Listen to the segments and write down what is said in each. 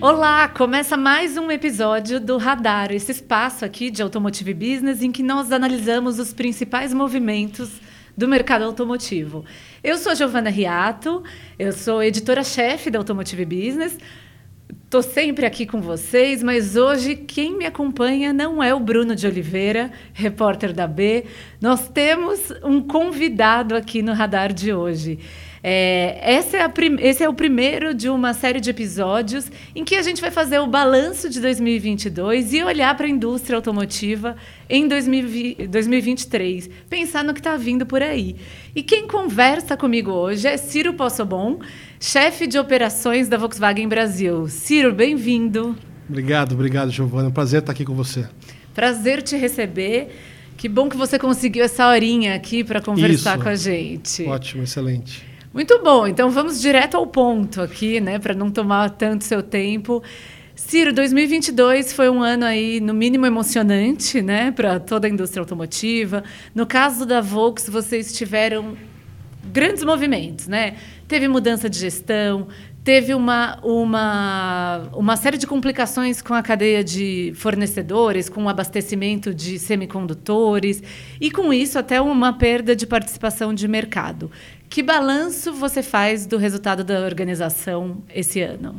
Olá, começa mais um episódio do Radar, esse espaço aqui de Automotive Business em que nós analisamos os principais movimentos do mercado automotivo. Eu sou a Giovana Riato, eu sou editora-chefe da Automotive Business. Estou sempre aqui com vocês, mas hoje quem me acompanha não é o Bruno de Oliveira, repórter da B. Nós temos um convidado aqui no radar de hoje. É, essa é esse é o primeiro de uma série de episódios em que a gente vai fazer o balanço de 2022 e olhar para a indústria automotiva em 2023, pensar no que está vindo por aí. E quem conversa comigo hoje é Ciro Possobon, chefe de operações da Volkswagen Brasil. Ciro, bem-vindo. Obrigado, obrigado, Giovana. Prazer estar aqui com você. Prazer te receber. Que bom que você conseguiu essa horinha aqui para conversar Isso. com a gente. Ótimo, excelente. Muito bom. Então vamos direto ao ponto aqui, né, para não tomar tanto seu tempo. Ciro, 2022 foi um ano aí no mínimo emocionante, né, para toda a indústria automotiva. No caso da Volks, vocês tiveram grandes movimentos, né? Teve mudança de gestão, teve uma, uma, uma série de complicações com a cadeia de fornecedores, com o abastecimento de semicondutores e, com isso, até uma perda de participação de mercado. Que balanço você faz do resultado da organização esse ano?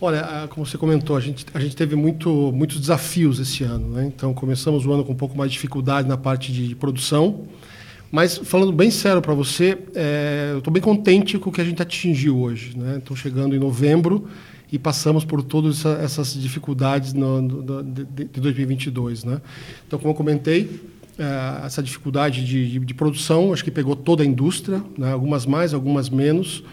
Olha, como você comentou, a gente, a gente teve muito, muitos desafios esse ano. Né? Então, começamos o ano com um pouco mais de dificuldade na parte de produção. Mas, falando bem sério para você, é, eu estou bem contente com o que a gente atingiu hoje. Né? chegando em novembro e passamos por todas essa, essas dificuldades no, no, de, de 2022. Né? Então, como eu comentei, é, essa dificuldade de, de, de, produção, acho que pegou toda a indústria, né? algumas mais, algumas menos.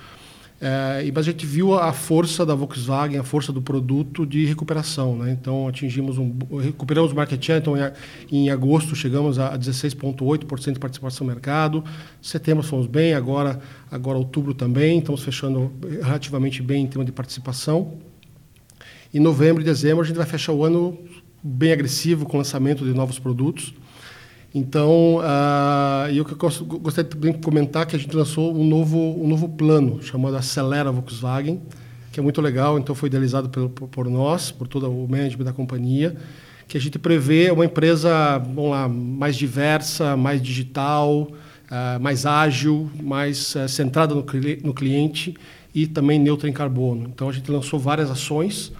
É, e mas a gente viu a força da Volkswagen, a força do produto de recuperação, né? Então atingimos um, recuperamos o market share. Então em, em agosto chegamos a 16,8% de participação no mercado. Setembro fomos bem, agora agora outubro também. Estamos fechando relativamente bem em termos de participação. Em novembro e dezembro a gente vai fechar o ano bem agressivo com o lançamento de novos produtos. Então, uh, eu gostaria de comentar que a gente lançou um novo, um novo plano chamado Acelera Volkswagen, que é muito legal. Então, foi idealizado por, por nós, por todo o management da companhia, que a gente prevê uma empresa vamos lá, mais diversa, mais digital, uh, mais ágil, mais uh, centrada no, no cliente e também neutra em carbono. Então, a gente lançou várias ações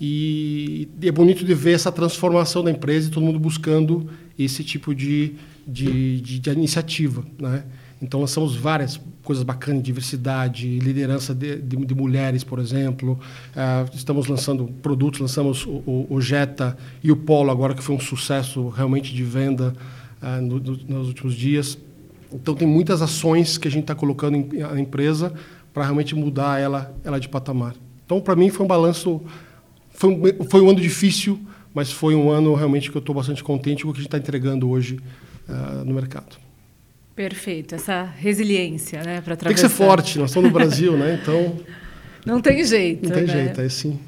e é bonito de ver essa transformação da empresa e todo mundo buscando esse tipo de, de, de, de iniciativa. Né? Então, lançamos várias coisas bacanas, diversidade, liderança de, de, de mulheres, por exemplo. Uh, estamos lançando produtos, lançamos o, o, o, Jetta e o Polo agora, que foi um sucesso realmente de venda uh, no, no, nos últimos dias. Então, tem muitas ações que a gente está colocando em, na empresa para realmente mudar ela, ela de patamar. Então, para mim, foi um balanço foi foi um ano difícil, mas foi um ano realmente que eu estou bastante contente com o que a gente está entregando hoje uh, no mercado. Perfeito, essa resiliência, né, para Tem que ser forte, nós estamos no Brasil, né? Então não tem jeito. Não tem né? jeito, é assim.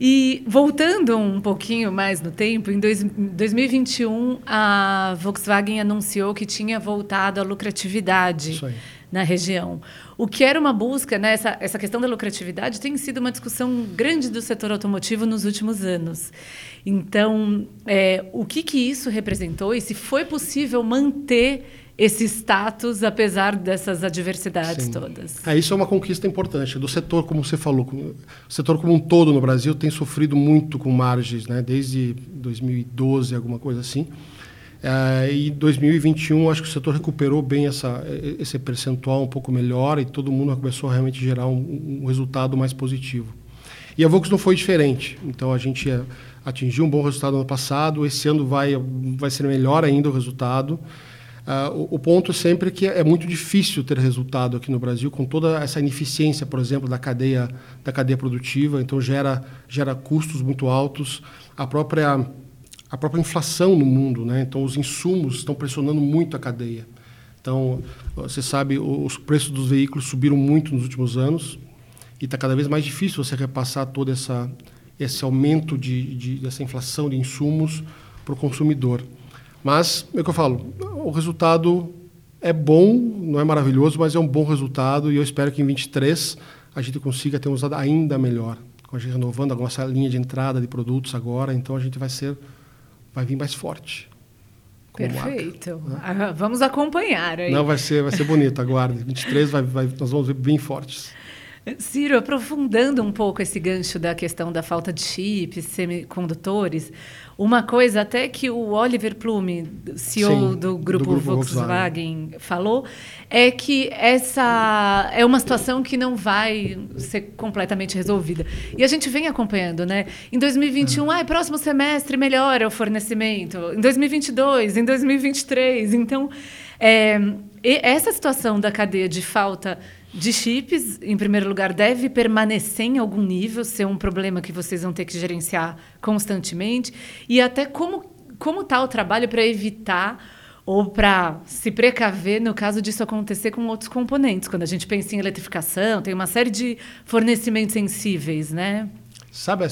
E voltando um pouquinho mais no tempo, em dois, 2021 a Volkswagen anunciou que tinha voltado à lucratividade na região. O que era uma busca, né, essa, essa questão da lucratividade tem sido uma discussão grande do setor automotivo nos últimos anos. Então, é, o que, que isso representou e se foi possível manter esse status apesar dessas adversidades Sim. todas. É, isso é uma conquista importante do setor, como você falou, o setor como um todo no Brasil tem sofrido muito com margens, né, desde 2012, alguma coisa assim. É, e 2021 acho que o setor recuperou bem essa, esse percentual um pouco melhor e todo mundo começou a realmente gerar um, um resultado mais positivo. E a Volkswagen não foi diferente. Então a gente é, atingiu um bom resultado no ano passado. Esse ano vai vai ser melhor ainda o resultado. Uh, o, o, ponto sempre é que é muito difícil ter resultado aqui no Brasil com toda essa ineficiência, por exemplo, da cadeia da cadeia produtiva. Então gera gera custos muito altos. A própria a própria inflação no mundo, né? Então os insumos estão pressionando muito a cadeia. Então você sabe os preços dos veículos subiram muito nos últimos anos e está cada vez mais difícil você repassar todo essa, esse aumento de, de dessa inflação de insumos para o consumidor. Mas, é o que eu falo, o resultado é bom, não é maravilhoso, mas é um bom resultado e eu espero que em 23 a gente consiga ter um resultado ainda melhor. A gente renovando a nossa linha de entrada de produtos agora, então a gente vai ser, vai vir mais forte. Perfeito. Marca, né? Vamos acompanhar aí. Não, vai ser, vai ser bonito, aguarde. 23 vai, vai, nós vamos ver bem fortes. Ciro, aprofundando um pouco esse gancho da questão da falta de chips, semicondutores, uma coisa até que o Oliver Plume, CEO Sim, do, grupo do, grupo Volkswagen, Volkswagen, falou, é que essa é uma situação que não vai ser completamente resolvida. E a gente vem acompanhando, né? Em 2021, é. ah, próximo semestre melhora o fornecimento. Em 2022, em 2023. Então, é, essa situação da cadeia de falta de chips, em primeiro lugar, deve permanecer em algum nível, ser um problema que vocês vão ter que gerenciar constantemente, e até como como está o trabalho para evitar ou para se precaver no caso disso acontecer com outros componentes. Quando a gente pensa em eletrificação, tem uma série de fornecimentos sensíveis, né? Sabe,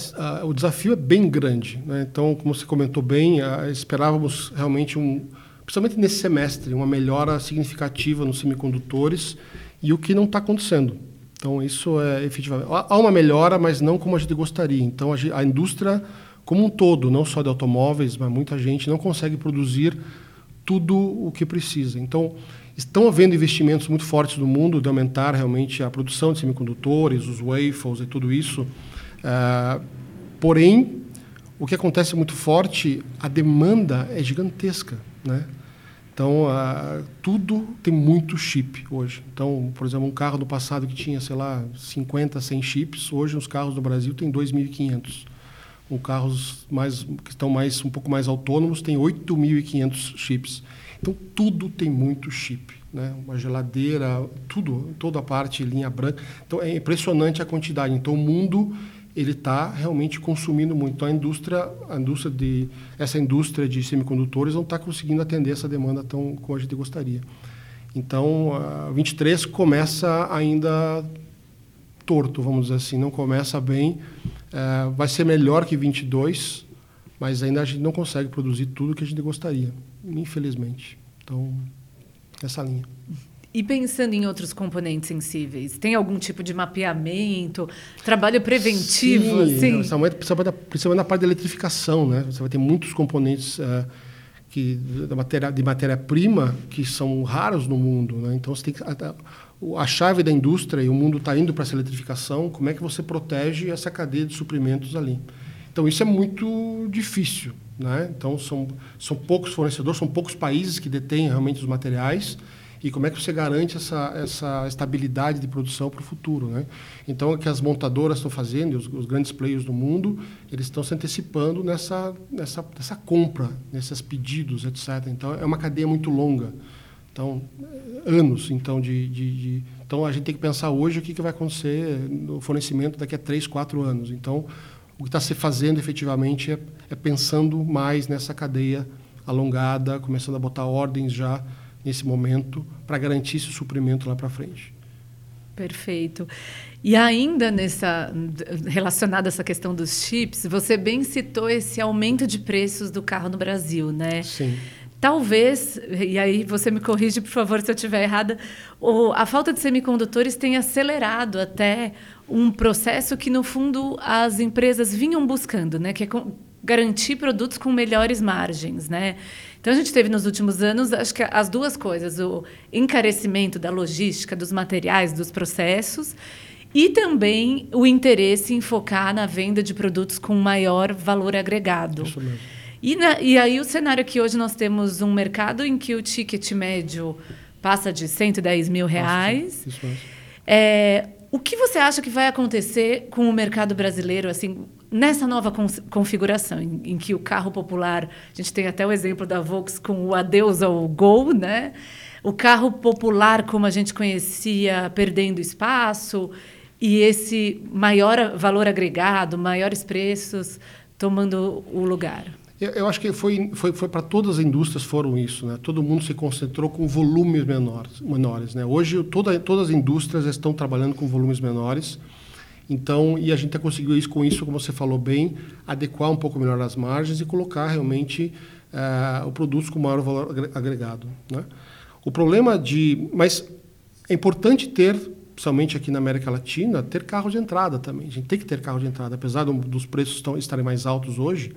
o desafio é bem grande. Né? Então, como você comentou bem, esperávamos realmente um, principalmente nesse semestre, uma melhora significativa nos semicondutores e o que não está acontecendo. Então, isso é efetivamente. Há uma melhora, mas não como a gente gostaria. Então, a, a indústria como um todo, não só de automóveis, mas muita gente não consegue produzir tudo o que precisa. Então, estão havendo investimentos muito fortes no mundo de aumentar realmente a produção de semicondutores, os waffles e tudo isso. Uh, porém, o que acontece muito forte, a demanda é gigantesca, né? Então, uh, tudo tem muito chip hoje. Então, por exemplo, um carro do passado que tinha, sei lá, 50, 100 chips, hoje os carros do Brasil têm 2.500. Os carros mais, que estão mais, um pouco mais autônomos têm 8.500 chips. Então, tudo tem muito chip. Né? Uma geladeira, tudo, toda a parte linha branca. Então, é impressionante a quantidade. Então, o mundo ele está realmente consumindo muito. Então, a indústria, a indústria de, essa indústria de semicondutores não está conseguindo atender essa demanda tão como a gente gostaria. Então, a 23 começa ainda torto, vamos dizer assim, não começa bem. É, vai ser melhor que 22, mas ainda a gente não consegue produzir tudo que a gente gostaria, infelizmente. Então, essa linha. E pensando em outros componentes sensíveis, tem algum tipo de mapeamento, trabalho preventivo? Sim, assim? principalmente, principalmente na parte da eletrificação, né? Você vai ter muitos componentes uh, que, da matéria, de matéria-prima que são raros no mundo, né? Então, você tem que, a, a chave da indústria, e o mundo está indo para essa eletrificação, como é que você protege essa cadeia de suprimentos ali? Então, isso é muito difícil, né? Então, são, são poucos fornecedores, são poucos países que detêm realmente os materiais, e como é que você garante essa, essa estabilidade de produção para o futuro. Né? Então, o que as montadoras estão fazendo, os, os grandes players do mundo, eles estão se antecipando nessa, nessa, nessa compra, nesses pedidos, etc. Então, é uma cadeia muito longa. Então, anos então, de, de, de, então a gente tem que pensar hoje o que, que vai acontecer no fornecimento daqui a três, quatro anos. Então, o que está se fazendo efetivamente é, é pensando mais nessa cadeia alongada, começando a botar ordens já nesse momento para garantir esse suprimento lá para frente. Perfeito. E ainda nessa relacionada a essa questão dos chips, você bem citou esse aumento de preços do carro no Brasil, né? Sim. Talvez, e aí você me corrige, por favor, se eu estiver errada, a falta de semicondutores tenha acelerado até um processo que, no fundo, as empresas vinham buscando, né? que é garantir produtos com melhores margens. Né? Então, a gente teve nos últimos anos, acho que as duas coisas: o encarecimento da logística, dos materiais, dos processos, e também o interesse em focar na venda de produtos com maior valor agregado. Isso mesmo. E, na, e aí, o cenário que hoje nós temos um mercado em que o ticket médio passa de 110 mil reais. Isso mesmo. É, o que você acha que vai acontecer com o mercado brasileiro, assim, nessa nova configuração, em, em, que o carro popular, a gente tem até o exemplo da Volks com o adeus ao Gol, né? O carro popular, como a gente conhecia, perdendo espaço, e esse maior valor agregado, maiores preços tomando o lugar. Eu, eu acho que foi, foi, foi para todas as indústrias foram isso, né? Todo mundo se concentrou com volumes menores, menores, né? Hoje toda, todas as indústrias estão trabalhando com volumes menores Então, e a gente conseguiu isso com isso, como você falou bem, adequar um pouco melhor as margens e colocar realmente uh, o produto com maior valor agregado. Né? O problema de, mas é importante ter, principalmente aqui na América Latina, ter carro de entrada também. A gente tem que ter carro de entrada, apesar dos preços estarem mais altos hoje.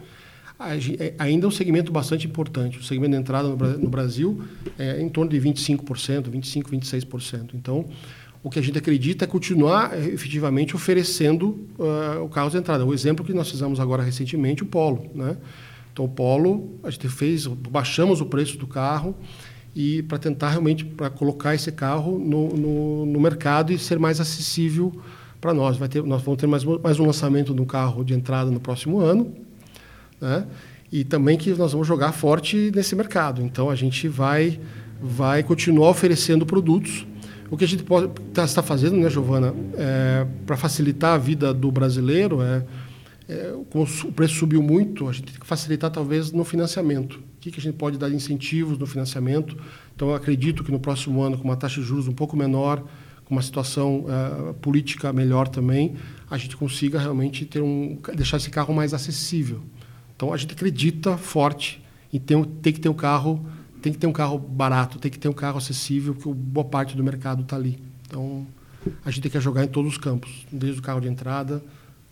É, ainda é um segmento bastante importante. O segmento de entrada no Brasil é em torno de 25%, 25%, 26%. Então, o que a gente acredita é continuar eh, efetivamente oferecendo uh, o carro de entrada. O exemplo que nós fizemos agora recentemente, o Polo. Né? Então, o Polo, a gente fez, baixamos o preço do carro e para tentar realmente para colocar esse carro no, no, no, mercado e ser mais acessível para nós. Vai ter, nós vamos ter mais, mais um lançamento de um carro de entrada no próximo ano, né? e também que nós vamos jogar forte nesse mercado. Então, a gente vai, vai continuar oferecendo produtos o que a gente tá, está fazendo, né, Giovana, é, para facilitar a vida do brasileiro, é, é, o preço subiu muito, a gente tem que facilitar talvez no financiamento. O que, que a gente pode dar de incentivos no financiamento? Então, acredito que no próximo ano, com uma taxa de juros um pouco menor, com uma situação é, política melhor também, a gente consiga realmente ter um, deixar esse carro mais acessível. Então, a gente acredita forte em ter, ter que ter um carro tem que ter um carro barato, tem que ter um carro acessível, porque boa parte do mercado está ali. Então, a gente tem que jogar em todos os campos, desde o carro de entrada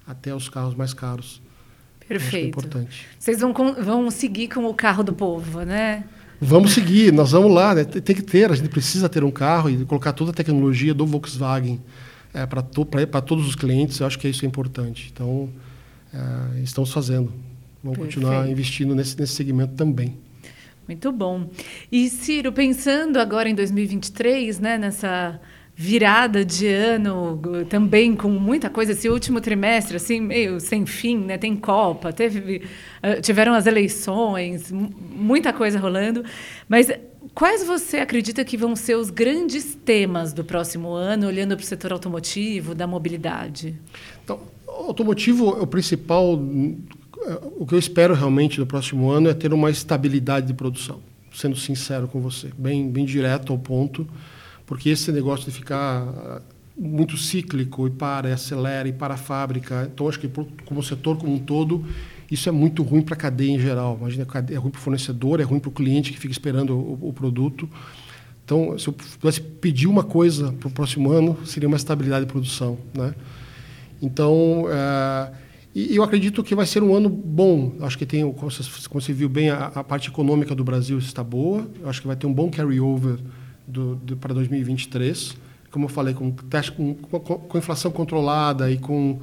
até os carros mais caros. É Perfeito. É importante. Vocês vão, vão seguir com o carro do povo, né? Vamos seguir, nós vamos lá, né? tem que ter, a gente precisa ter um carro e colocar toda a tecnologia do Volkswagen é, para to, todos os clientes, eu acho que isso é importante. Então, é, estamos fazendo. Vamos Perfeito. continuar investindo nesse, nesse segmento também. Muito bom. E Ciro, pensando agora em 2023, né, nessa virada de ano também com muita coisa esse último trimestre assim meio sem fim né tem Copa teve uh, tiveram as eleições muita coisa rolando mas quais você acredita que vão ser os grandes temas do próximo ano olhando para o setor automotivo da mobilidade então automotivo é o principal o que eu espero realmente no próximo ano é ter uma estabilidade de produção, sendo sincero com você, bem, bem direto ao ponto, porque esse negócio de ficar ah, muito cíclico e para, e acelera e para a fábrica, então acho que como setor como um todo, isso é muito ruim para a cadeia em geral. Imagina, é ruim para o fornecedor, é ruim para o cliente que fica esperando o, o produto. Então, se eu pudesse pedir uma coisa para o próximo ano, seria uma estabilidade de produção. Né? Então, uh, e eu acredito que vai ser um ano bom. Acho que tem, como você, viu bem, a, a, parte econômica do Brasil está boa. Eu acho que vai ter um bom carry-over para 2023. Como eu falei, com, com, com, com inflação controlada e com,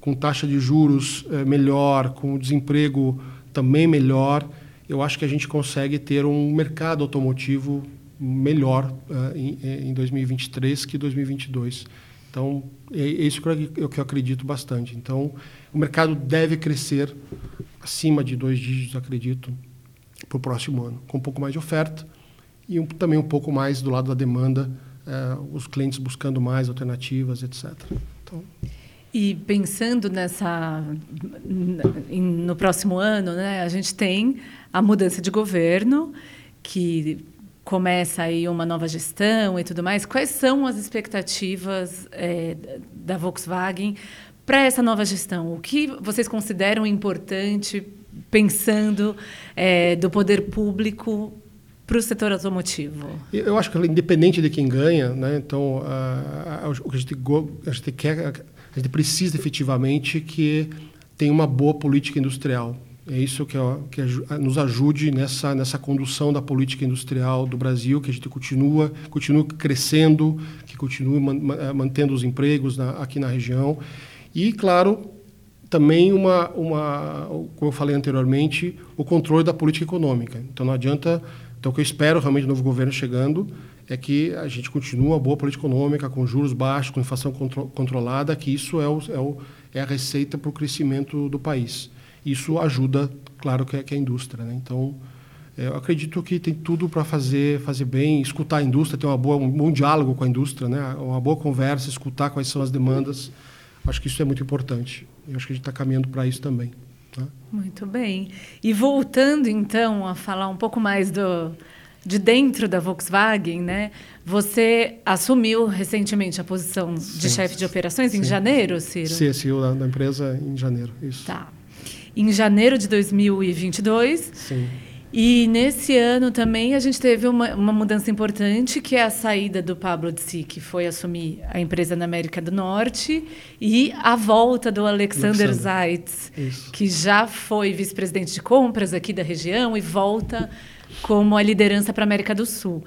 com taxa de juros é, melhor, com desemprego também melhor, eu acho que a gente consegue ter um mercado automotivo melhor uh, em, em 2023 que 2022. Então, é, é isso que eu, que eu acredito bastante. Então, o mercado deve crescer acima de dois dígitos, acredito, para o próximo ano, com um pouco mais de oferta e um, também um pouco mais do lado da demanda, eh, os clientes buscando mais alternativas, etc. Então, e pensando nessa no próximo ano, né, a gente tem a mudança de governo que começa aí uma nova gestão e tudo mais. Quais são as expectativas é, da Volkswagen para essa nova gestão? O que vocês consideram importante pensando é, do poder público para o setor automotivo? Eu acho que independente de quem ganha, né, então o que a a gente quer, a gente precisa efetivamente que tenha uma boa política industrial. É isso que, que nos ajude nessa, nessa condução da política industrial do Brasil, que a gente continua, continue crescendo, que continue man, mantendo os empregos na, aqui na região. E, claro, também uma, uma, como eu falei anteriormente, o controle da política econômica. Então não adianta, então o que eu espero realmente do novo governo chegando é que a gente continue a boa política econômica, com juros baixos, com inflação contro controlada, que isso é, o, é, o, é a receita para o crescimento do país isso ajuda, claro, que, é, que é a indústria. Né? Então, é, eu acredito que tem tudo para fazer, fazer bem, escutar a indústria, ter uma boa, um bom diálogo com a indústria, né? uma boa conversa, escutar quais são as demandas. Acho que isso é muito importante. Eu acho que a gente está caminhando para isso também. Tá? Muito bem. E voltando, então, a falar um pouco mais do, de dentro da Volkswagen, né? Você assumiu recentemente a posição de chefe de operações sim. em janeiro, Ciro? Sim, CEO da, da empresa em janeiro, isso. Tá. Em janeiro de 2022. Sim. E nesse ano também a gente teve uma, uma mudança importante, que é a saída do Pablo Si, que foi assumir a empresa na América do Norte, e a volta do Alexander, Alexander. Isso. que já foi vice-presidente de compras aqui da região e volta como a liderança para a América do Sul.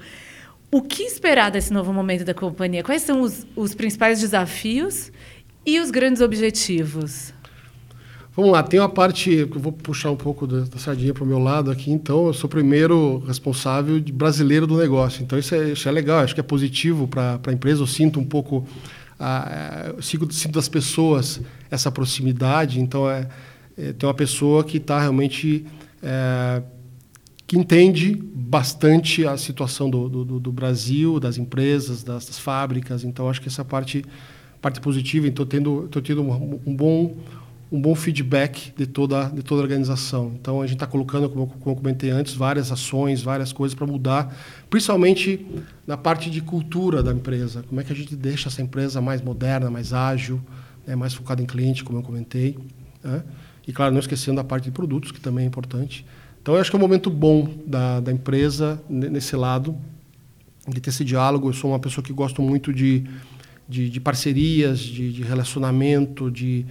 O que esperar desse novo momento da companhia? Quais são os, os principais desafios e os grandes objetivos? Vamos lá, tem uma parte, eu vou puxar um pouco da, sardinha para o meu lado aqui, então eu sou o primeiro responsável brasileiro do negócio, então isso é, isso é legal, acho que é positivo para a empresa, eu sinto um pouco, a, a, sinto, sinto das pessoas essa proximidade, então é, é tem uma pessoa que está realmente, é, que entende bastante a situação do, do, do Brasil, das empresas, das, das, fábricas, então acho que essa parte, parte positiva, então estou tendo um, um bom um bom feedback de toda, de toda a organização. Então, a gente está colocando, como, como eu comentei antes, várias ações, várias coisas para mudar, principalmente na parte de cultura da empresa. Como é que a gente deixa essa empresa mais moderna, mais ágil, né, mais focada em cliente, como eu comentei. Né? E, claro, não esquecendo a parte de produtos, que também é importante. Então, eu acho que é um momento bom da, da empresa, nesse lado, de ter esse diálogo. Eu sou uma pessoa que gosto muito de, de, de parcerias, de, de relacionamento, de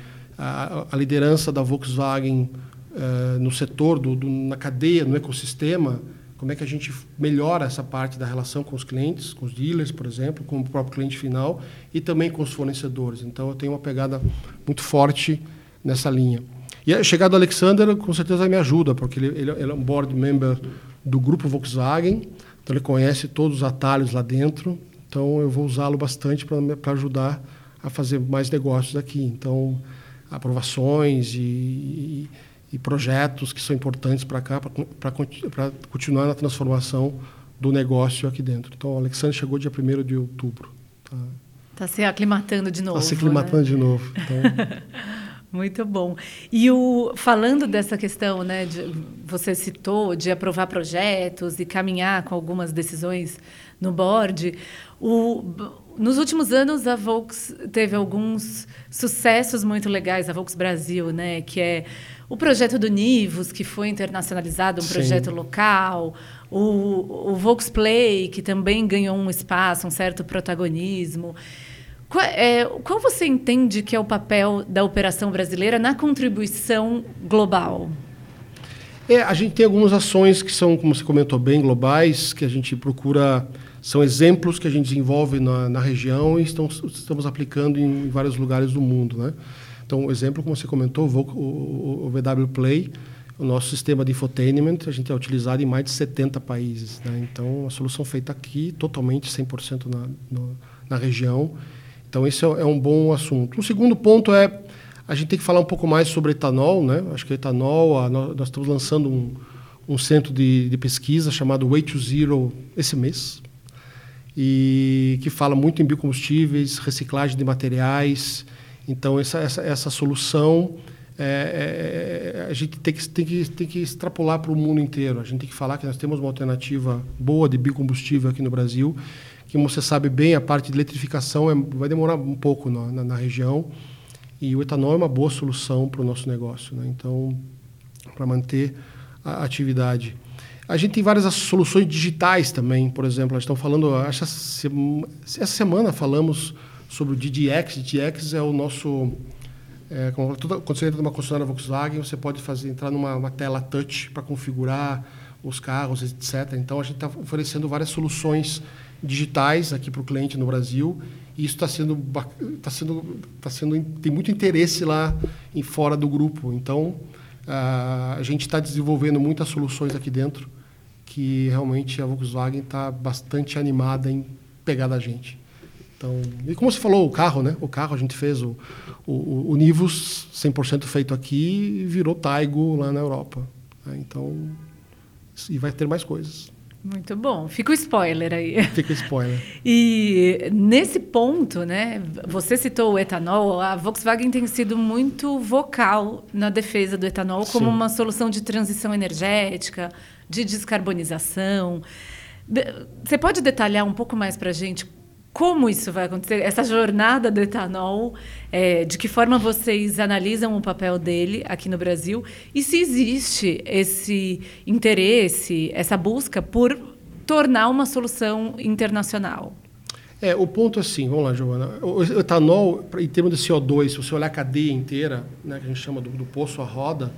a, liderança da Volkswagen uh, no setor, do, do, na cadeia, no ecossistema, como é que a gente melhora essa parte da relação com os clientes, com os dealers, por exemplo, com o próprio cliente final e também com os fornecedores. Então, eu tenho uma pegada muito forte nessa linha. E a chegada do Alexander, com certeza, me ajuda, porque ele, ele, ele é um board member do grupo Volkswagen, então ele conhece todos os atalhos lá dentro, então eu vou usá-lo bastante para ajudar a fazer mais negócios aqui. Então, aprovações e, e, projetos que são importantes para cá, para continuar na transformação do negócio aqui dentro. Então, o Alexandre chegou dia 1 de outubro. Está tá se aclimatando de novo. Está se aclimatando né? de novo. Então... Muito bom. E o, falando dessa questão, né, de, você citou de aprovar projetos e caminhar com algumas decisões no board, o, nos últimos anos, a Volks teve alguns sucessos muito legais, a Volks Brasil, né? que é o projeto do Nivus, que foi internacionalizado, um Sim. projeto local, o, o Volks Play, que também ganhou um espaço, um certo protagonismo. Qual, é, qual você entende que é o papel da operação brasileira na contribuição global? É, a gente tem algumas ações que são, como você comentou bem, globais, que a gente procura são exemplos que a gente desenvolve na, na região e estão, estamos aplicando em, vários lugares do mundo. Né? Então, exemplo, como você comentou, o, o, o VW Play, o nosso sistema de infotainment, a gente é utilizado em mais de 70 países. Né? Então, a solução feita aqui, totalmente 100% na, no, na região. Então, esse é, é um bom assunto. O segundo ponto é a gente tem que falar um pouco mais sobre etanol. Né? Acho que etanol, a, nós estamos lançando um, um centro de, de pesquisa chamado Way to Zero esse mês e que fala muito em biocombustíveis, reciclagem de materiais. Então, essa, essa, essa solução é, é, a gente tem que, tem que, tem que extrapolar para o mundo inteiro. A gente tem que falar que nós temos uma alternativa boa de biocombustível aqui no Brasil, que, você sabe bem, a parte de eletrificação é, vai demorar um pouco na, na, na, região, e o etanol é uma boa solução para o nosso negócio. Né? Então, para manter a atividade. A gente tem várias soluções digitais também, por exemplo. Nós estamos falando, essa semana falamos sobre o DDX. DDX é o nosso. É, quando você entra numa concessionária Volkswagen, você pode fazer, entrar numa tela touch para configurar os carros, etc. Então, a gente está oferecendo várias soluções digitais aqui para o cliente no Brasil. E isso está sendo, tá sendo, tá sendo, tem muito interesse lá em fora do grupo. Então, a gente está desenvolvendo muitas soluções aqui dentro que realmente a Volkswagen está bastante animada em pegar da gente. Então, e como você falou, o carro, né? O carro a gente fez o, o, o Nivus 100% feito aqui e virou Taigo lá na Europa. Né? Então, e vai ter mais coisas. Muito bom. Fica o spoiler aí. Fica o spoiler. e nesse ponto, né, você citou o etanol, a Volkswagen tem sido muito vocal na defesa do etanol como Sim. uma solução de transição energética, de descarbonização. Você pode detalhar um pouco mais para a gente como isso vai acontecer? Essa jornada do etanol, é, de que forma vocês analisam o papel dele aqui no Brasil e se existe esse interesse, essa busca por tornar uma solução internacional? É, o ponto é assim, vamos lá, Giovana. O etanol, em termos de CO2, se você olhar a cadeia inteira, né, que a gente chama do, do poço à roda,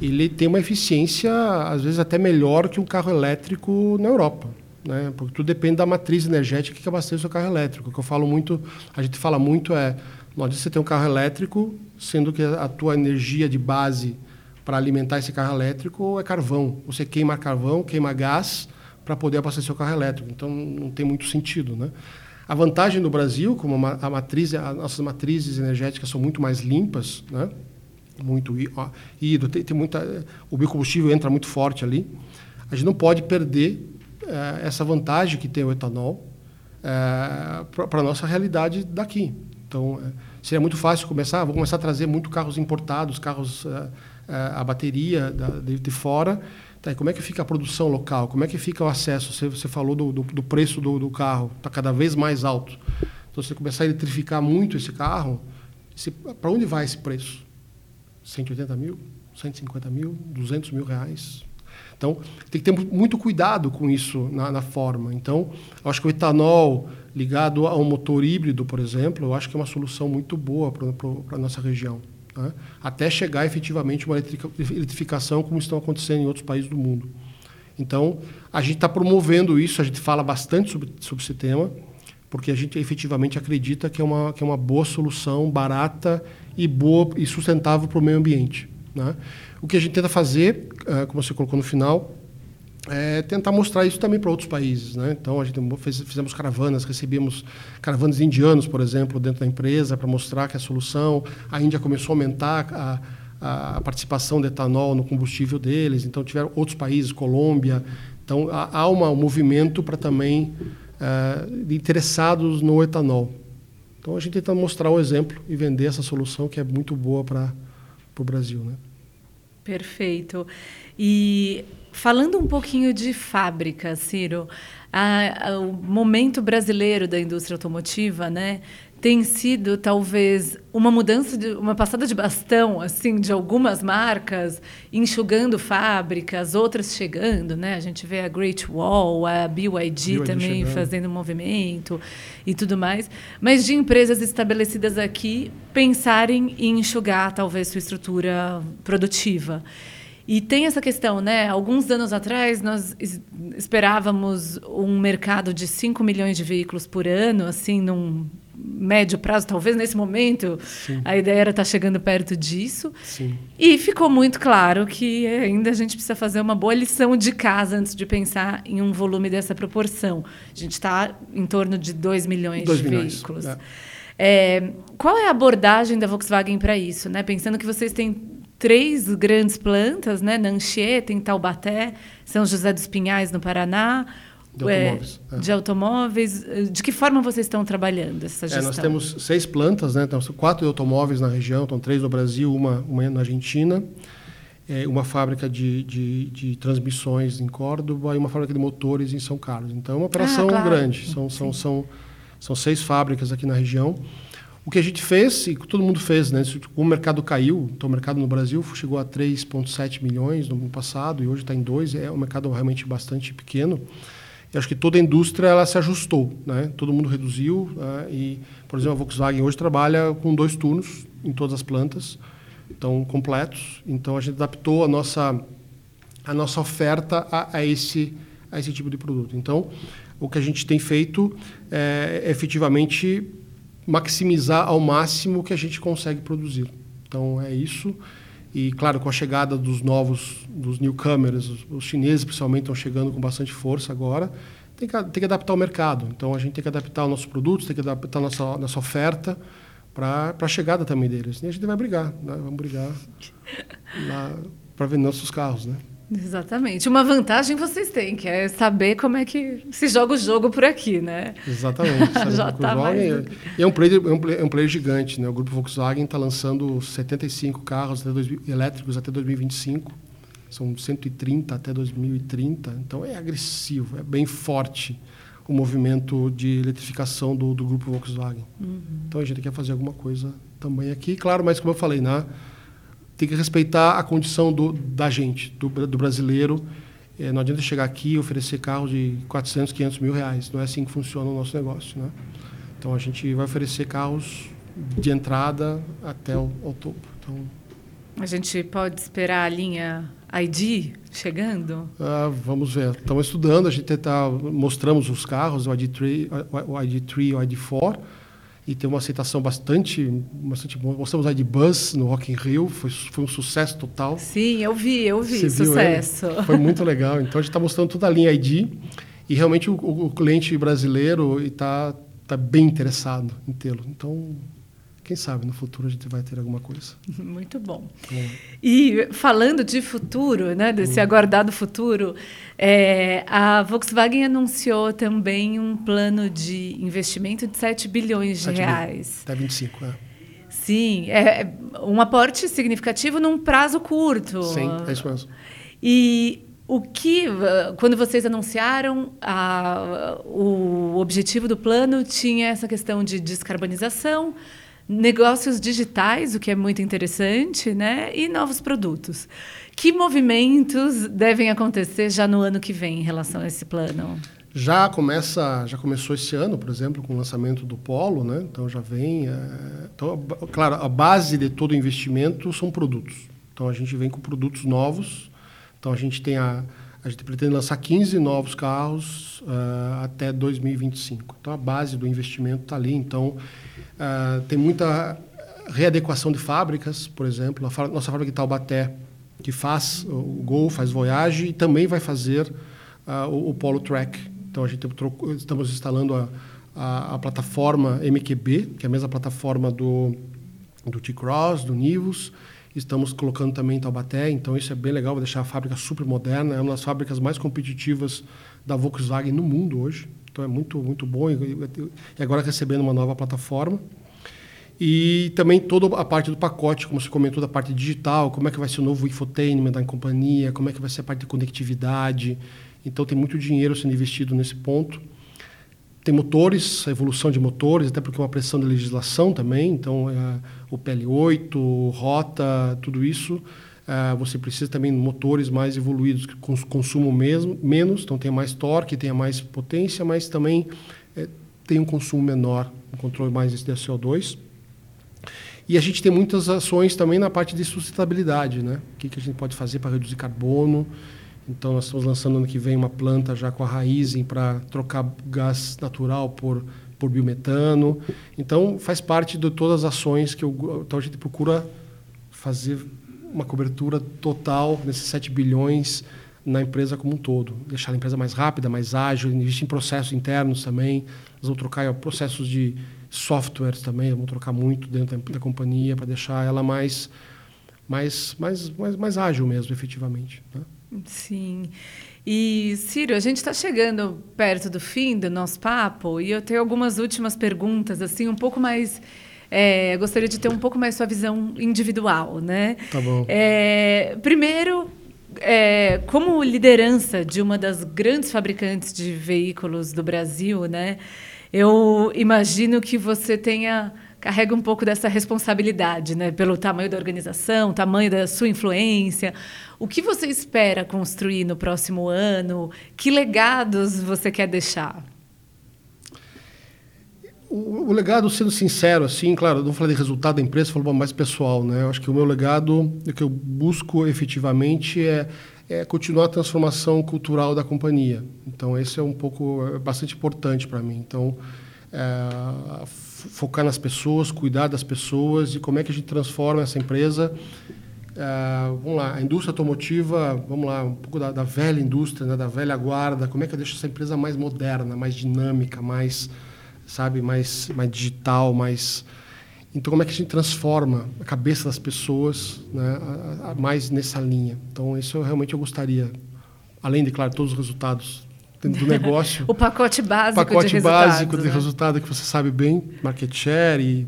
ele tem uma eficiência, às vezes, até melhor que um carro elétrico na Europa. Né? Porque tudo depende da matriz energética que abastece o seu carro elétrico. O que eu falo muito, a gente fala muito é, não adianta você ter um carro elétrico, sendo que a tua energia de base para alimentar esse carro elétrico é carvão. Você queima carvão, queima gás para poder abastecer o carro elétrico. Então não tem muito sentido, né? A vantagem do Brasil, como a matriz, as nossas matrizes energéticas são muito mais limpas, né? Muito hidro, tem, tem muita, o biocombustível entra muito forte ali. A gente não pode perder é, essa vantagem que tem o etanol é, para a nossa realidade daqui. Então, é, seria muito fácil começar, vou começar a trazer muito carros importados, carros a bateria da, de, de, fora. Tá, como é que fica a produção local? Como é que fica o acesso? Você, você falou do, do, do preço do, do carro, está cada vez mais alto. Então, se você começar a eletrificar muito esse carro, para onde vai esse preço? 180 mil? 150 mil? 200 mil reais? Então, tem que ter muito cuidado com isso na, na forma. Então, acho que o etanol ligado a um motor híbrido, por exemplo, eu acho que é uma solução muito boa para a nossa região. Né? Até chegar efetivamente uma eletrificação como estão acontecendo em outros países do mundo. Então, a gente está promovendo isso, a gente fala bastante sobre, sobre esse tema, porque a gente efetivamente acredita que é uma, que é uma boa solução, barata e boa e sustentável para o meio ambiente. Né? O que a gente tenta fazer, uh, como você colocou no final, é tentar mostrar isso também para outros países. Né? Então, a gente fez, fizemos caravanas, recebemos caravanas indianos, por exemplo, dentro da empresa, para mostrar que a solução. A Índia começou a aumentar a, a participação de etanol no combustível deles, então tiveram outros países, Colômbia. Então, há, há uma, um movimento para também uh, interessados no etanol. Então, a gente tenta mostrar o exemplo e vender essa solução que é muito boa para o Brasil. Né? Perfeito. E falando um pouquinho de fábrica, Ciro, a, a, o momento brasileiro da indústria automotiva, né, tem sido talvez uma mudança de uma passada de bastão assim de algumas marcas enxugando fábricas outras chegando né a gente vê a Great Wall a BYD, BYD também chegando. fazendo movimento e tudo mais mas de empresas estabelecidas aqui pensarem em enxugar talvez sua estrutura produtiva e tem essa questão, né? Alguns anos atrás, nós esperávamos um mercado de 5 milhões de veículos por ano, assim, num médio prazo, talvez nesse momento, Sim. a ideia era estar chegando perto disso. Sim. E ficou muito claro que ainda a gente precisa fazer uma boa lição de casa antes de pensar em um volume dessa proporção. A gente está em torno de 2 milhões 2 de milhões, veículos. É. É, qual é a abordagem da Volkswagen para isso? Né? Pensando que vocês têm três grandes plantas, né? Nanchieta, em Taubaté, São José dos Pinhais, no Paraná, de automóveis. É, é. De automóveis. De que forma vocês estão trabalhando essa gestão? É, nós temos seis plantas, né? Temos quatro automóveis na região, então três no Brasil, uma, uma na Argentina, é, uma fábrica de, de, de, transmissões em Córdoba e uma fábrica de motores em São Carlos. Então é uma operação ah, claro. grande. São, são, são, são seis fábricas aqui na região. O que a gente fez, e todo mundo fez, né? O mercado caiu, então o mercado no Brasil chegou a 3,7 milhões no ano passado e hoje está em 2, é um mercado realmente bastante pequeno. Eu acho que toda a indústria ela se ajustou, né? Todo mundo reduziu né? e, por exemplo, a Volkswagen hoje trabalha com dois turnos em todas as plantas, então completos. Então a gente adaptou a nossa a nossa oferta a, a esse a esse tipo de produto. Então o que a gente tem feito é efetivamente maximizar ao máximo o que a gente consegue produzir. Então é isso. E, claro, com a chegada dos novos, dos newcomers, os, os chineses principalmente estão chegando com bastante força agora, tem que, tem que adaptar o mercado. Então, a gente tem que adaptar os nossos produtos, tem que adaptar a nossa, nossa oferta para a chegada também deles. E a gente vai brigar, né? vamos brigar para vender nossos carros, né? Exatamente. Uma vantagem vocês têm, que é saber como é que se joga o jogo por aqui, né? Exatamente. Já tá mais... É um player, é um player, é um player gigante, né? O grupo Volkswagen está lançando 75 carros até dois, elétricos até 2025. São 130 até 2030. Então é agressivo, é bem forte o movimento de eletrificação do, do grupo Volkswagen. Uhum. Então a gente quer fazer alguma coisa também aqui, claro, mas como eu falei, né, tem que respeitar a condição do, da gente, do, do brasileiro. É, não adianta chegar aqui e oferecer carros de 400, 500 mil reais. Não é assim que funciona o nosso negócio. Né? Então a gente vai oferecer carros de entrada até o, o topo. Então, a gente pode esperar a linha ID chegando? Ah, vamos ver. Estamos estudando, a gente tá, mostramos os carros, o ID3, o ID3 o ID4, e tem uma aceitação bastante, bastante boa. Mostramos o ID Bus no Rock in Rio, foi, foi um sucesso total. Sim, eu vi, eu vi, Você sucesso. Foi muito legal. Então a gente está mostrando toda a linha ID, e realmente o, o cliente brasileiro está tá bem interessado em tê-lo. Então quem sabe no futuro a gente vai ter alguma coisa. Muito bom. É. E falando de futuro, né, desse hum. aguardado futuro, é, a Volkswagen anunciou também um plano de investimento de 7 bilhões de 7 reais. Até 25, é. Sim, é um aporte significativo num prazo curto. Sim, é isso mesmo. E o que, quando vocês anunciaram, a, o objetivo do plano tinha essa questão de descarbonização, negócios digitais, o que é muito interessante, né? E novos produtos. Que movimentos devem acontecer já no ano que vem em relação a esse plano? Já começa, já começou esse ano, por exemplo, com o lançamento do Polo, né? Então já vem, é, então, claro, a base de todo investimento são produtos. Então a gente vem com produtos novos. Então a gente tem a a gente pretende lançar 15 novos carros uh, até 2025. Então a base do investimento está ali. Então Uh, tem muita readequação de fábricas, por exemplo. A nossa fábrica de Taubaté, que faz o Gol, faz Voyage, e também vai fazer uh, o, o, Polo Track. Então, a gente estamos instalando a, a, a, plataforma MQB, que é a mesma plataforma do, do T-Cross, do Nivus. Estamos colocando também em Taubaté, então isso é bem legal, vai deixar a fábrica super moderna. É uma das fábricas mais competitivas da Volkswagen no mundo hoje. Então é muito, muito bom. E agora recebendo uma nova plataforma. E também toda a parte do pacote, como você comentou, da parte digital, como é que vai ser o novo infotainment da companhia, como é que vai ser a parte de conectividade. Então tem muito dinheiro sendo investido nesse ponto. Tem motores, a evolução de motores, até porque é uma pressão da legislação também. Então, é, o PL8, rota, tudo isso Uh, você precisa também de motores mais evoluídos que cons consumam mesmo, menos, então tenha mais torque, tenha mais potência, mas também é, tem um consumo menor, um controle mais de CO2. E a gente tem muitas ações também na parte de sustentabilidade, né? O que, que a gente pode fazer para reduzir carbono? Então, nós estamos lançando ano que vem uma planta já com a raiz para trocar gás natural por, por biometano. Então, faz parte de todas as ações que eu, então a gente procura fazer uma cobertura total nesses 7 bilhões na empresa como um todo. Deixar a empresa mais rápida, mais ágil, investir em processos internos também. Nós vamos trocar processos de softwares também, vamos trocar muito dentro da, da companhia para deixar ela mais, mais, mais, mais, mais ágil mesmo, efetivamente. Né? Sim. E, Ciro, a gente está chegando perto do fim do nosso papo e eu tenho algumas últimas perguntas, assim, um pouco mais é, gostaria de ter um pouco mais sua visão individual, né? Tá bom. É, primeiro, é, como liderança de uma das grandes fabricantes de veículos do Brasil, né? Eu imagino que você tenha carrega um pouco dessa responsabilidade, né? Pelo tamanho da organização, tamanho da sua influência. O que você espera construir no próximo ano? Que legados você quer deixar? O, o, legado, sendo sincero, assim, claro, não falei de resultado da empresa, falou mais pessoal, né? Eu acho que o meu legado, o que eu busco efetivamente é, é continuar a transformação cultural da companhia. Então, esse é um pouco, é bastante importante para mim. Então, é, focar nas pessoas, cuidar das pessoas e como é que a gente transforma essa empresa. É, vamos lá, a indústria automotiva, vamos lá, um pouco da, da velha indústria, né, da velha guarda, como é que eu deixo essa empresa mais moderna, mais dinâmica, mais sabe, mais, mais digital, mais... Então, como é que a gente transforma a cabeça das pessoas né, a, a, mais nessa linha? Então, isso eu realmente eu gostaria, além de, claro, todos os resultados do negócio. o pacote básico pacote de básico né? de resultado que você sabe bem, market share e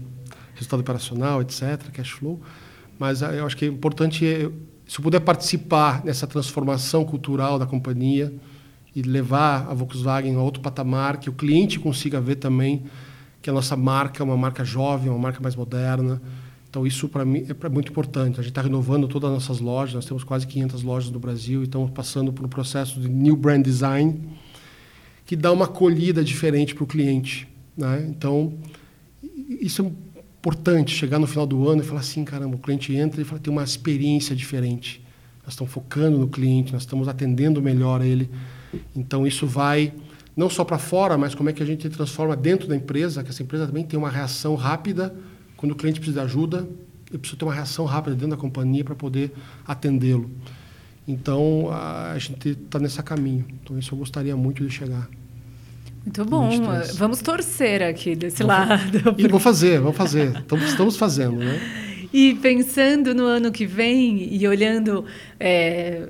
resultado operacional, etc., cash flow. Mas ah, eu acho que é importante se eu puder participar nessa transformação cultural da companhia e levar a Volkswagen a outro patamar, que o cliente consiga ver também que a nossa marca é uma marca jovem, uma marca mais moderna. Então, isso para mim é muito importante. A gente está renovando todas as nossas lojas, nós temos quase 500 lojas no Brasil e estamos passando por um processo de new brand design que dá uma acolhida diferente para o cliente. Né? Então, isso é importante, chegar no final do ano e falar assim, caramba, o cliente entra e fala, tem uma experiência diferente. Nós estamos focando no cliente, nós estamos atendendo melhor ele. Então, isso vai não só para fora, mas como é que a gente transforma dentro da empresa, que essa empresa também tem uma reação rápida quando o cliente precisa de ajuda, eu preciso ter uma reação rápida dentro da companhia para poder atendê-lo. Então, a gente está nesse caminho. Então, isso eu gostaria muito de chegar. Muito bom. Vamos torcer aqui desse vou, lado. E vou fazer, vou fazer. Estamos, estamos fazendo, né? E pensando no ano que vem e olhando, é,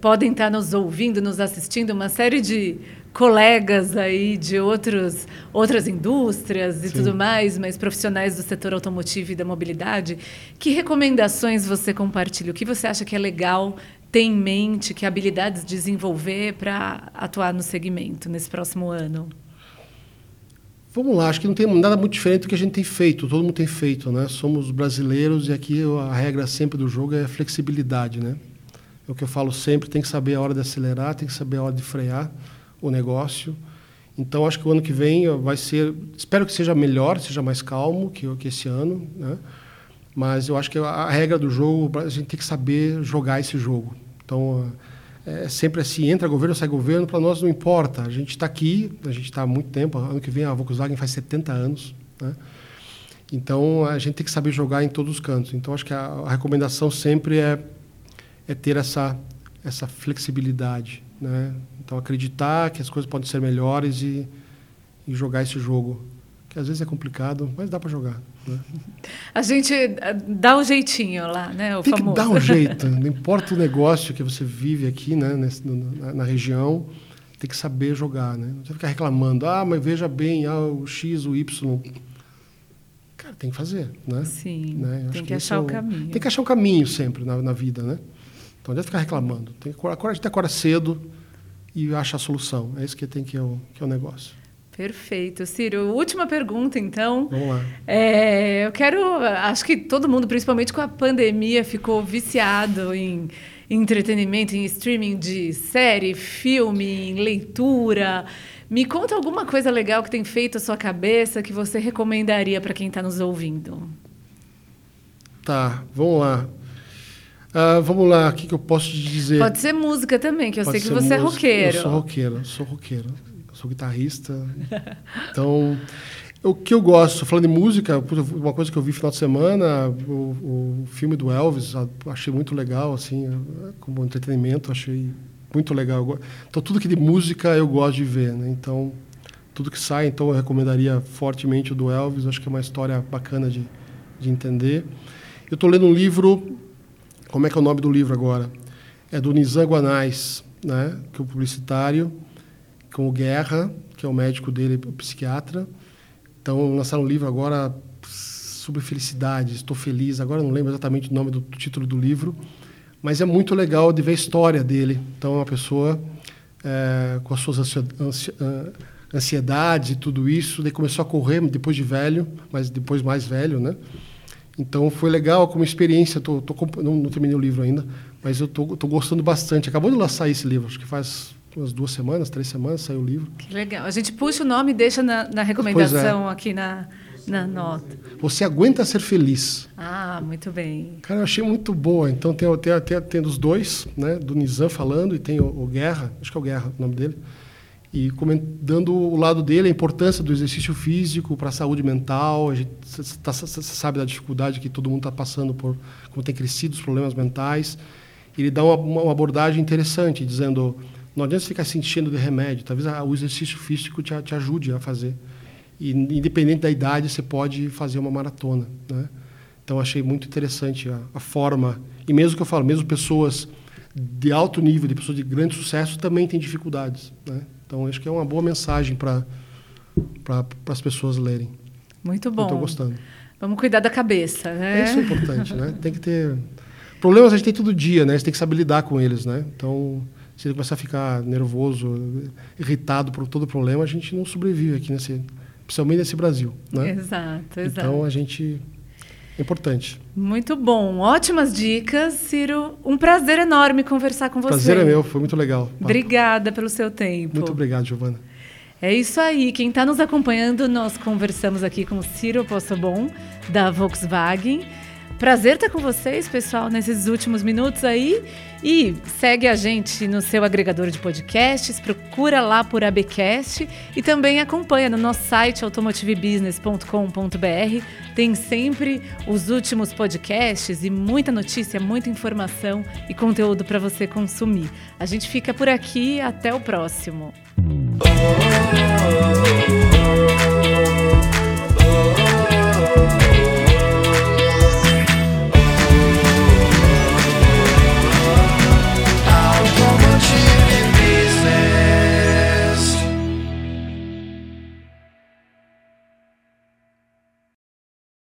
podem estar nos ouvindo, nos assistindo, uma série de colegas aí de outros, outras indústrias e Sim. tudo mais, mas profissionais do setor automotivo e da mobilidade. Que recomendações você compartilha? O que você acha que é legal ter em mente, que habilidades desenvolver para atuar no segmento nesse próximo ano? Vamos lá, acho que não tem nada muito diferente do que a gente tem feito, todo mundo tem feito, né? Somos brasileiros e aqui a regra sempre do jogo é flexibilidade, né? É o que eu falo sempre, tem que saber a hora de acelerar, tem que saber a hora de frear o negócio. Então, acho que o ano que vem vai ser, espero que seja melhor, seja mais calmo que, que esse ano, né? Mas eu acho que a regra do jogo, a gente tem que saber jogar esse jogo. Então, é sempre assim, entra governo, sai governo, para nós não importa. A gente está aqui, a gente está há muito tempo, ano que vem a Volkswagen faz 70 anos, né? Então, a gente tem que saber jogar em todos os cantos. Então, acho que a, a recomendação sempre é, é ter essa, essa flexibilidade, né? Então, acreditar que as coisas podem ser melhores e, e jogar esse jogo que às vezes é complicado, mas dá para jogar. A gente eh, dá um jeitinho lá, né? O Tem famoso. que dar um jeito. Não importa o negócio que você vive aqui, né? Nesse, na, na, região, tem que saber jogar, né? Não precisa ficar reclamando. Ah, mas veja bem, ah, o X, o Y. Cara, tem que fazer, né? Sim. Né? Tem que, que achar é o caminho. Tem que achar um caminho sempre na, na vida, né? Então, não adianta ficar reclamando. Tem que acordar, a gente acorda cedo e acha a solução. É isso que tem que é o, que é o negócio. Perfeito. Ciro, última pergunta, então. Vamos lá. É, eu quero. Acho que todo mundo, principalmente com a pandemia, ficou viciado em, entretenimento, em streaming de série, filme, em leitura. Me conta alguma coisa legal que tem feito a sua cabeça que você recomendaria para quem está nos ouvindo. Tá, vamos lá. Uh, vamos lá, o que, que, eu posso te dizer? Pode ser música também, que eu Pode sei que você é música. é roqueiro. Eu sou roqueiro, sou roqueiro sou guitarrista. Então, o que eu gosto, falando de música, uma coisa que eu vi no final de semana, o, o filme do Elvis, achei muito legal, assim, como entretenimento, achei muito legal. Então, tudo que de música eu gosto de ver, né? Então, tudo que sai, então eu recomendaria fortemente o do Elvis, acho que é uma história bacana de, de entender. Eu estou lendo um livro, como é que é o nome do livro agora? É do Nizam Guanais, né? que é o publicitário, com o Guerra, que é o médico dele, o psiquiatra. Então, lançaram um livro agora sobre felicidade, estou feliz. Agora não lembro exatamente o nome do, título do livro, mas é muito legal de ver a história dele. Então, é uma pessoa é, com as suas ah, ansiedades e tudo isso, daí começou a correr depois de velho, mas depois mais velho, né? Então foi legal como experiência. Tô, tô não, não, terminei o livro ainda, mas eu tô gostando bastante. Acabou de lançar esse livro, acho que faz umas duas semanas, três semanas, saiu o livro. Que legal. A gente puxa o nome e deixa na, na recomendação é. aqui na, na nota. Você aguenta ser feliz. Ah, muito bem. Cara, eu achei muito boa. Então tem, tem, tem, tem dos dois, né? Do Nizam falando e tem o, o, Guerra, acho que é o Guerra o nome dele. E dando o lado dele, a importância do exercício físico para a saúde mental. A gente tá, sabe da dificuldade que todo mundo está passando por como tem crescido os problemas mentais. Ele dá uma, uma abordagem interessante, dizendo não adianta ficar se enchendo de remédio. Talvez o exercício físico te, te ajude a fazer. E, independente da idade, você pode fazer uma maratona. Né? Então, achei muito interessante a, a, forma. E mesmo que eu falo, mesmo pessoas de alto nível, de pessoas de grande sucesso, também têm dificuldades. Né? Então, acho que é uma boa mensagem para pra, as pessoas lerem. Muito bom. Estou gostando. Vamos cuidar da cabeça, né? Isso é importante, né? Tem que ter problemas a gente tem todo dia, né? Você tem que saber lidar com eles, né? Então, se ele começar a ficar nervoso, irritado por todo problema, a gente não sobrevive aqui nesse, principalmente nesse Brasil, né? Exato, exato. Então a gente é importante. Muito bom, ótimas dicas, Ciro. Um prazer enorme conversar com você. Prazer é meu, foi muito legal. Obrigada pelo seu tempo. Muito obrigado, Giovana. É isso aí. Quem está nos acompanhando, nós conversamos aqui com o Ciro Possobon, da Volkswagen. Prazer estar com vocês, pessoal, nesses últimos minutos aí. E segue a gente no seu agregador de podcasts, procura lá por ABcast e também acompanha no nosso site automotivebusiness.com.br. Tem sempre os últimos podcasts e muita notícia, muita informação e conteúdo para você consumir. A gente fica por aqui, até o próximo.